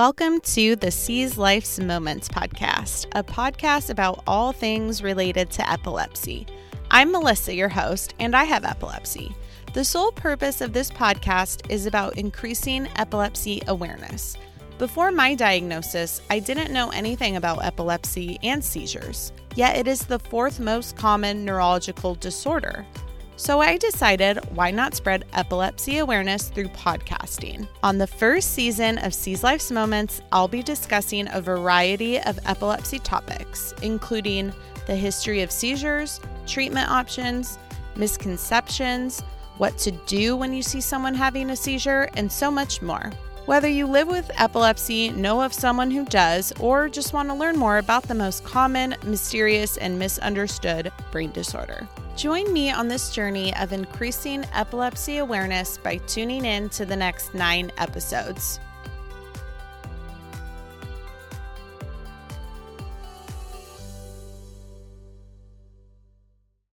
Welcome to the Seize Life's Moments podcast, a podcast about all things related to epilepsy. I'm Melissa, your host, and I have epilepsy. The sole purpose of this podcast is about increasing epilepsy awareness. Before my diagnosis, I didn't know anything about epilepsy and seizures, yet it is the fourth most common neurological disorder. So I decided why not spread epilepsy awareness through podcasting. On the first season of Seize Life's Moments, I'll be discussing a variety of epilepsy topics, including the history of seizures, treatment options, misconceptions, what to do when you see someone having a seizure, and so much more. Whether you live with epilepsy, know of someone who does, or just want to learn more about the most common, mysterious, and misunderstood brain disorder. Join me on this journey of increasing epilepsy awareness by tuning in to the next nine episodes.